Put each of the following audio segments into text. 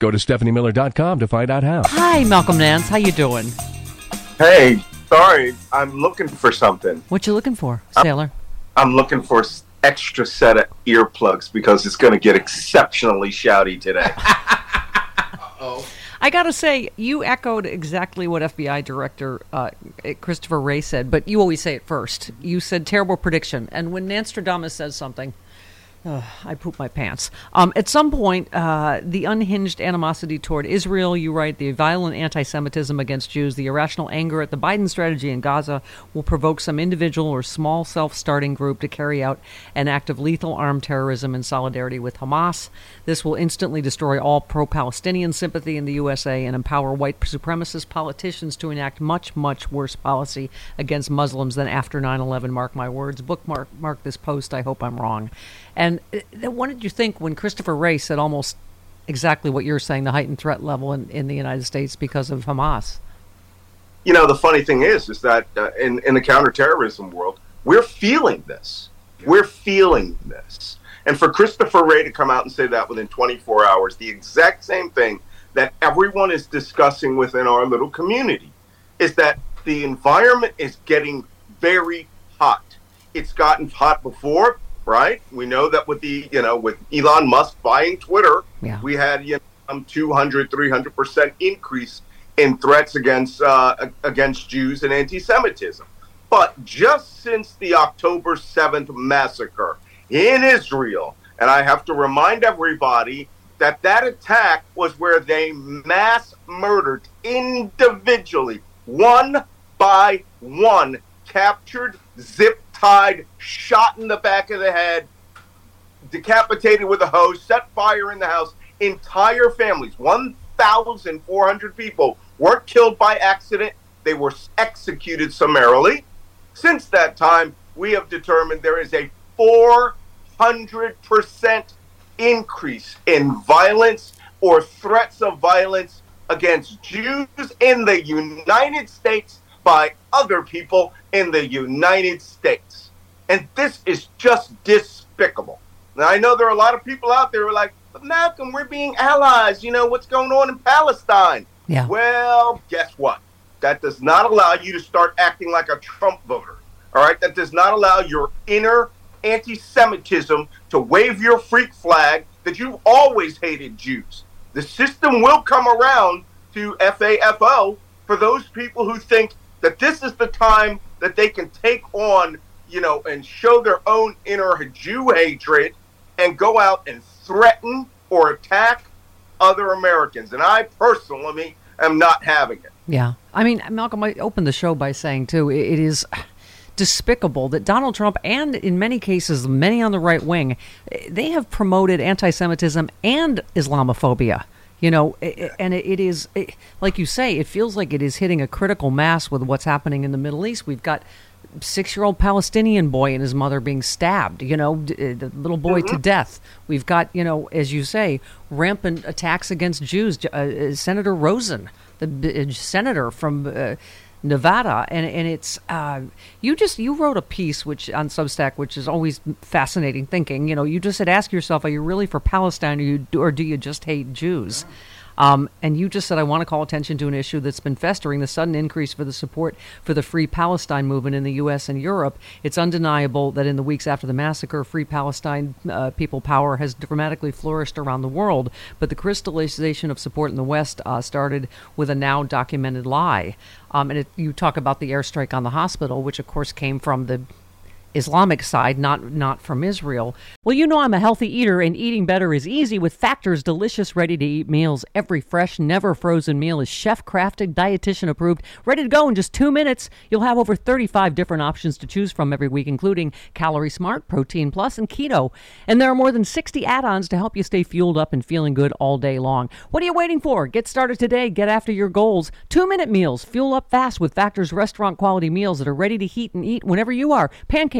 Go to stephaniemiller.com to find out how. Hi, Malcolm Nance. How you doing? Hey, sorry, I'm looking for something. What you looking for, sailor? I'm looking for s- extra set of earplugs because it's going to get exceptionally shouty today. Oh I gotta say, you echoed exactly what FBI Director uh, Christopher Wray said, but you always say it first. You said terrible prediction, and when Nostradamus says something, I poop my pants. Um, at some point, uh, the unhinged animosity toward Israel, you write, the violent anti Semitism against Jews, the irrational anger at the Biden strategy in Gaza will provoke some individual or small self starting group to carry out an act of lethal armed terrorism in solidarity with Hamas. This will instantly destroy all pro Palestinian sympathy in the USA and empower white supremacist politicians to enact much, much worse policy against Muslims than after 9 11. Mark my words. Bookmark mark this post. I hope I'm wrong. And uh, what did you think when Christopher Wray said almost exactly what you're saying, the heightened threat level in, in the United States because of Hamas? you know, the funny thing is, is that uh, in in the counterterrorism world, we're feeling this. We're feeling this. And for Christopher Wray to come out and say that within 24 hours, the exact same thing that everyone is discussing within our little community is that the environment is getting very hot. It's gotten hot before, right? We know that with the, you know, with Elon Musk buying Twitter, Yeah. we had, you know, some 200, 300% increase in threats against uh, against Jews and anti-Semitism. But just since the October 7th massacre in Israel, and I have to remind everybody that that attack was where they mass murdered individually, one by one, captured, zip tied, shot in the back of the head, decapitated with a hose, set fire in the house. Entire families, 1,400 people, weren't killed by accident. They were executed summarily. Since that time, we have determined there is a 400% increase in violence or threats of violence against Jews in the United States by other people in the United States. And this is just despicable. Now, I know there are a lot of people out there who are like, but Malcolm, we're being allies. You know what's going on in Palestine. Yeah. Well, guess what? That does not allow you to start acting like a Trump voter. All right? That does not allow your inner anti Semitism to wave your freak flag that you've always hated Jews. The system will come around to FAFO for those people who think that this is the time that they can take on, you know, and show their own inner Jew hatred and go out and threaten or attack other Americans. And I personally am not having it. Yeah. I mean, Malcolm, I opened the show by saying, too, it is despicable that Donald Trump and, in many cases, many on the right wing, they have promoted anti Semitism and Islamophobia. You know, and it- is, it- like you say, it feels like it is hitting a critical mass with what's happening in the Middle East. We've got six-year-old Palestinian boy and his mother being stabbed. You know, uh, the little boy to death. We've got, you know, as you say, rampant attacks against Jews. Uh, uh, Senator Rosen, the uh, senator from. Uh, Nevada, and and it's uh, you just you wrote a piece which on Substack, which is always fascinating thinking. You know, you just said ask yourself, are you really for Palestine, or you or do you just hate Jews? Um, and you just said, I want to call attention to an issue that's been festering the sudden increase for the support for the Free Palestine movement in the U.S. and Europe. It's undeniable that in the weeks after the massacre, Free Palestine uh, people power has dramatically flourished around the world. But the crystallization of support in the West uh, started with a now documented lie. Um, and it, you talk about the airstrike on the hospital, which of course came from the Islamic side, not not from Israel. Well, you know I'm a healthy eater, and eating better is easy with Factor's delicious, ready-to-eat meals. Every fresh, never frozen meal is chef-crafted, dietitian approved, ready to go in just two minutes. You'll have over 35 different options to choose from every week, including Calorie Smart, Protein Plus, and Keto. And there are more than 60 add-ons to help you stay fueled up and feeling good all day long. What are you waiting for? Get started today. Get after your goals. Two-minute meals. Fuel up fast with Factor's restaurant-quality meals that are ready to heat and eat whenever you are. Pancakes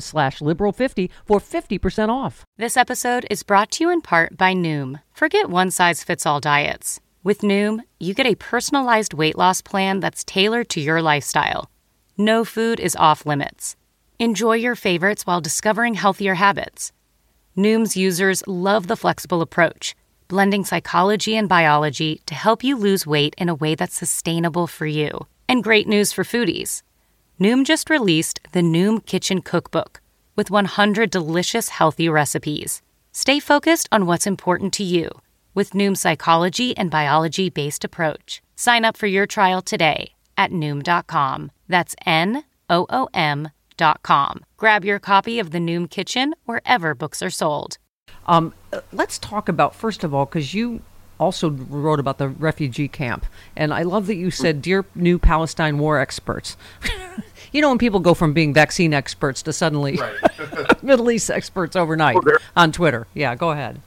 slash liberal50 for 50% off. This episode is brought to you in part by Noom. Forget one size fits all diets. With Noom, you get a personalized weight loss plan that's tailored to your lifestyle. No food is off limits. Enjoy your favorites while discovering healthier habits. Noom's users love the flexible approach, blending psychology and biology to help you lose weight in a way that's sustainable for you. And great news for foodies. Noom just released the Noom Kitchen Cookbook with 100 delicious healthy recipes. Stay focused on what's important to you with Noom's psychology and biology based approach. Sign up for your trial today at Noom.com. That's N O O M.com. Grab your copy of the Noom Kitchen wherever books are sold. Um, let's talk about first of all, because you also wrote about the refugee camp, and I love that you said, "Dear new Palestine war experts." you know, when people go from being vaccine experts to suddenly Middle East experts overnight on Twitter. Yeah, go ahead.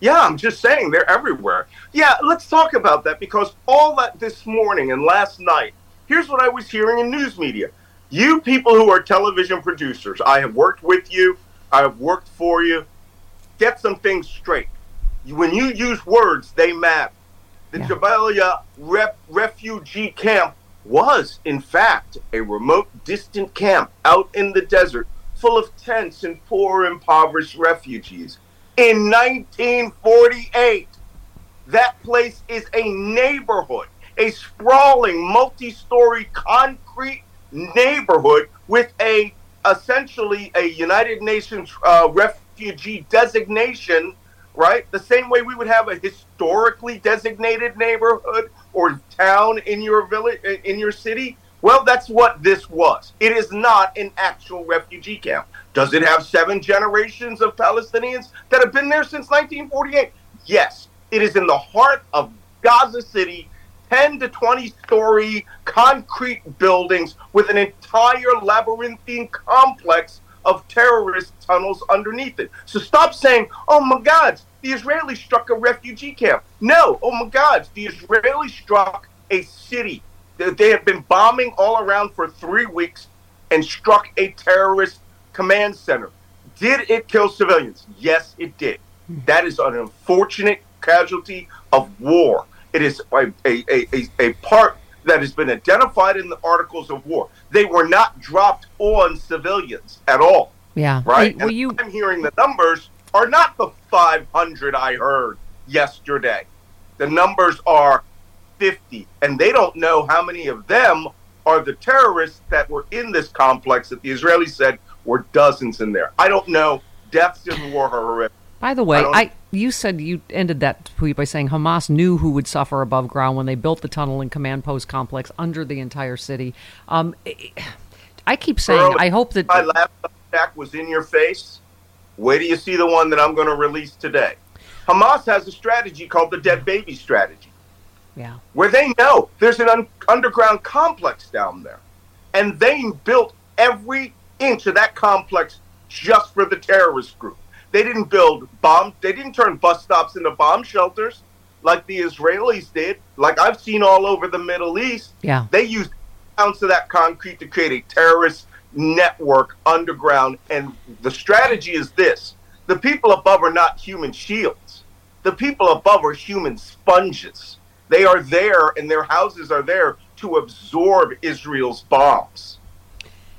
Yeah, I'm just saying they're everywhere. Yeah, let's talk about that because all that this morning and last night, here's what I was hearing in news media. You people who are television producers, I have worked with you, I have worked for you. Get some things straight. When you use words, they matter. The Yeah. Jabalia ref, refugee camp was, in fact, a remote, distant camp out in the desert full of tents and poor, impoverished refugees. In 1948, that place is a neighborhood, a sprawling, multi-story concrete neighborhood with a essentially a United Nations uh, refugee designation, right? The same way we would have a historically designated neighborhood or town in your village, in your city. Well, that's what this was. It is not an actual refugee camp. Does it have seven generations of Palestinians that have been there since 1948? Yes. It is in the heart of Gaza City, 10 to 20 story concrete buildings with an entire labyrinthine complex of terrorist tunnels underneath it. So stop saying, oh my God, the Israelis struck a refugee camp. No, oh my God, the Israelis struck a city. They- They have been bombing all around for three weeks and struck a terrorist command center. Did it kill civilians? Yes, it did. That is an unfortunate casualty of war. It is a, a, a, a, a part that has been identified in the articles of war. They were not dropped on civilians at all Yeah. right? Hey, well, you I'm hearing the numbers are not the 500 I heard yesterday. The numbers are 50, and they don't know how many of them are the terrorists that were in this complex that the Israelis said were dozens in there. I don't know. Deaths in the war are horrific. By the way, I I, you said you ended that tweet by saying Hamas knew who would suffer above ground when they built the tunnel and command post complex under the entire city. Um, I keep saying, I hope that my laptop was in your face. Wait do you see the one that I'm going to release today. Hamas has a strategy called the dead baby strategy, yeah, where they know there's an un- underground complex down there, and they built every inch of that complex just for the terrorist group. They didn't build bomb. They didn't turn bus stops into bomb shelters like the Israelis did. Like I've seen all over the Middle East. yeah, They used ounce of that concrete to create a terrorist network underground. And the strategy is this the people above are not human shields, the people above are human sponges. They are there, and their houses are there to absorb Israel's bombs.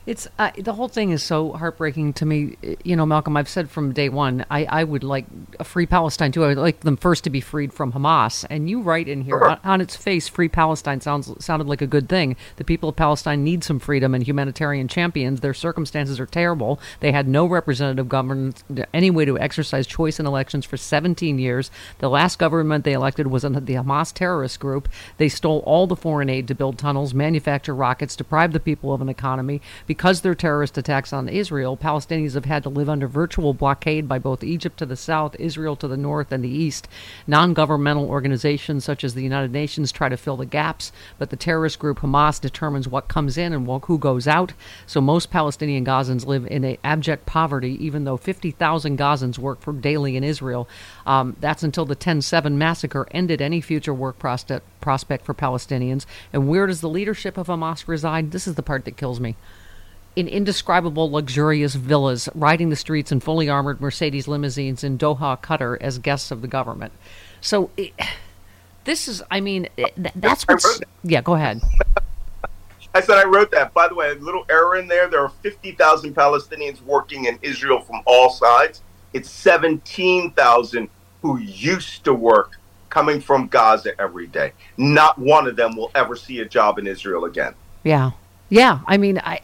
It's uh, the whole thing is so heartbreaking to me. You know, Malcolm, I've said from day one, I, I would like a free Palestine too. I would like them first to be freed from Hamas. And you write in here, Sure. on, on its face, free Palestine sounds sounded like a good thing. The people of Palestine need some freedom and humanitarian champions. Their circumstances are terrible. They had no representative government, any way to exercise choice in elections for 17 years. The last government they elected was the Hamas terrorist group. They stole all the foreign aid to build tunnels, manufacture rockets, deprive the people of an economy. Because their terrorist attacks on Israel, Palestinians have had to live under virtual blockade by both Egypt to the south, Israel to the north, and the east. Non governmental organizations such as the United Nations try to fill the gaps, but the terrorist group Hamas determines what comes in and who goes out. So most Palestinian Gazans live in abject poverty, even though 50,000 Gazans work for daily in Israel. Um, that's until the 10 7 massacre ended any future work prospect for Palestinians. And where does the leadership of Hamas reside? This is the part that kills me in indescribable luxurious villas, riding the streets in fully armored Mercedes limousines in Doha, Qatar, as guests of the government. So, it, this is, I mean, it, that's what's. Yeah, go ahead. I said I wrote that. By the way, a little error in there. There are 50,000 Palestinians working in Israel from all sides. It's 17,000 who used to work coming from Gaza every day. Not one of them will ever see a job in Israel again. Yeah. Yeah. I mean, I.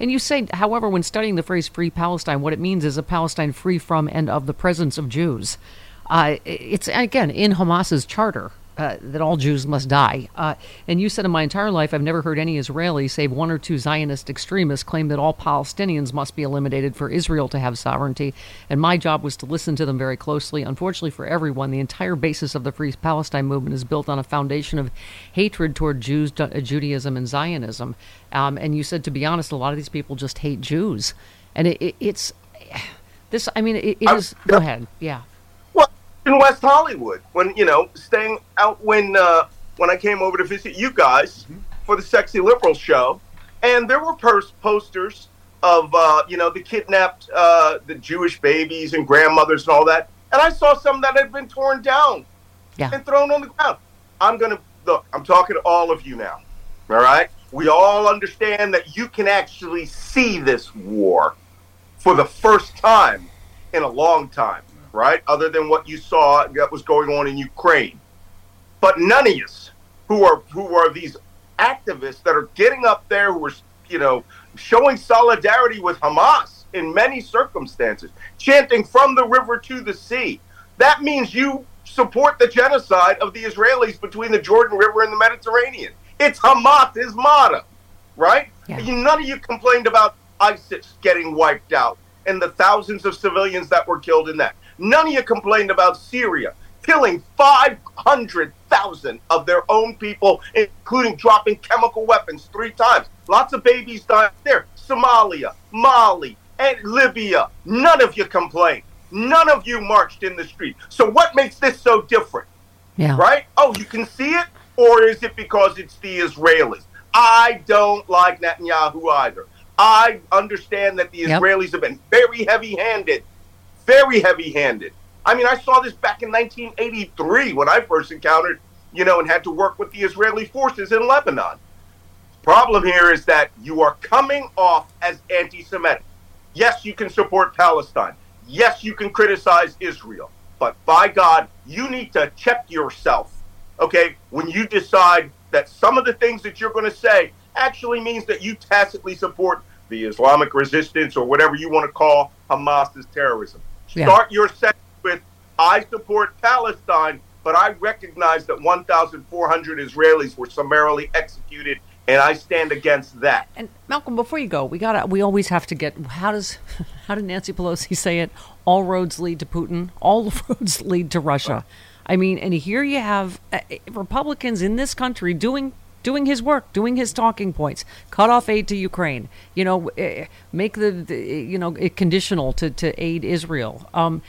And you say, however, when studying the phrase free Palestine, what it means is a Palestine free from and of the presence of Jews. Uh, it's, again, in Hamas's charter. Uh, that all Jews must die. Uh, and you said in my entire life, I've never heard any Israeli, save one or two Zionist extremists, claim that all Palestinians must be eliminated for Israel to have sovereignty. And my job was to listen to them very closely. Unfortunately for everyone, the entire basis of the Free Palestine movement is built on a foundation of hatred toward Jews, Judaism, and Zionism. Um, and you said, to be honest, a lot of these people just hate Jews. And it, it, it's this. I mean, it, it I- is. Go ahead. Yeah. In West Hollywood, when you know, staying out when uh, when I came over to visit you guys for the Sexy Liberal show, and there were pers- posters of uh, you know the kidnapped uh, the Jewish babies and grandmothers and all that, and I saw some that had been torn down Yeah. and thrown on the ground. I'm gonna look. I'm talking to all of you now. All right, we all understand that you can actually see this war for the first time in a long time, right? Other than what you saw that was going on in Ukraine. But none of us who are who are these activists that are getting up there who are you know showing solidarity with Hamas in many circumstances, chanting from the river to the sea. That means you support the genocide of the Israelis between the Jordan River and the Mediterranean. It's Hamas's motto, right? Yeah. None of you complained about ISIS getting wiped out and the thousands of civilians that were killed in that. None of you complained about Syria killing 500,000 of their own people, including dropping chemical weapons three times. Lots of babies died there. Somalia, Mali, and Libya. None of you complained. None of you marched in the street. So, what makes this so different? Yeah. right? Oh, you can see it, or is it because it's the Israelis? I don't like Netanyahu either. I understand that the Yep. Israelis have been very heavy-handed, very heavy-handed. I mean, I saw this back in 1983 when I first encountered, you know, and had to work with the Israeli forces in Lebanon. Problem here is that you are coming off as anti-Semitic. Yes, you can support Palestine. Yes, you can criticize Israel. But by God, you need to check yourself, okay, when you decide that some of the things that you're going to say actually means that you tacitly support the Islamic resistance or whatever you want to call Hamas's terrorism. Yeah. Start your sentence with, I support Palestine, but I recognize that 1,400 Israelis were summarily executed and I stand against that. And Malcolm, before you go, we gotta we always have to get how does how did Nancy Pelosi say it? All roads lead to Putin. All roads lead to Russia. I mean, and here you have uh, Republicans in this country doing doing his work, doing his talking points, cut off aid to Ukraine, you know, eh, make the, the you know it conditional to, to aid Israel. Um,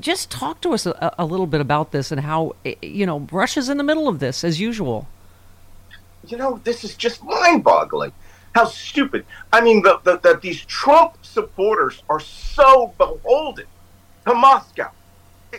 just talk to us a, a, little bit about this and how eh, you know Russia's in the middle of this as usual. You know, this is just mind-boggling. How stupid! I mean, the, the, the these Trump supporters are so beholden to Moscow.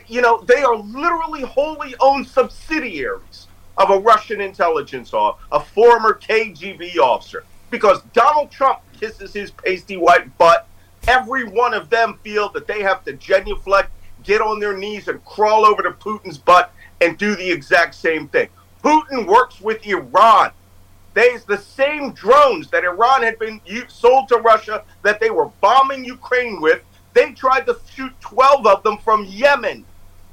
You know, they are literally wholly owned subsidiaries of a Russian intelligence officer, a former KGB officer. Because Donald Trump kisses his pasty white butt, every one of them feel that they have to genuflect, get on their knees, and crawl over to Putin's butt and do the exact same thing. Putin works with Iran. There's the same drones that Iran had been sold to Russia that they were bombing Ukraine with. They tried to shoot 12 of them from Yemen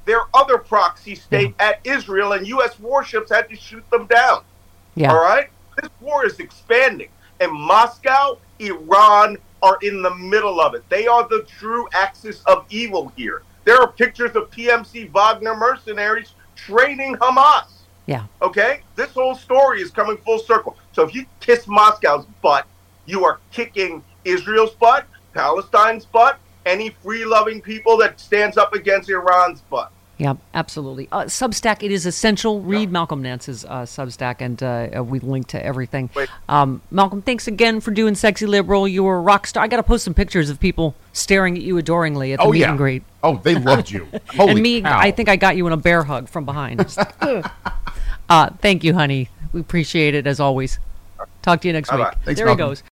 their other proxy state yeah. at Israel, and U.S. warships had to shoot them down. Yeah. All right? This war is expanding, and Moscow, Iran are in the middle of it. They are the true axis of evil here. There are pictures of PMC Wagner mercenaries training Hamas. Yeah. Okay? This whole story is coming full circle. So if you kiss Moscow's butt, you are kicking Israel's butt, Palestine's butt, any free loving people that stands up against Iran's butt. Yeah, absolutely. Uh, Substack, it is essential. Read yeah. Malcolm Nance's uh, Substack, and uh, we link to everything. Um, Malcolm, thanks again for doing Sexy Liberal. You were a rock star. I got to post some pictures of people staring at you adoringly at the oh, meet yeah. and greet. Oh, they loved you. Holy and me, cow. I think I got you in a bear hug from behind. Uh, thank you, honey. We appreciate it as always. Talk to you next Bye-bye. week. Thanks, there Malcolm. he goes.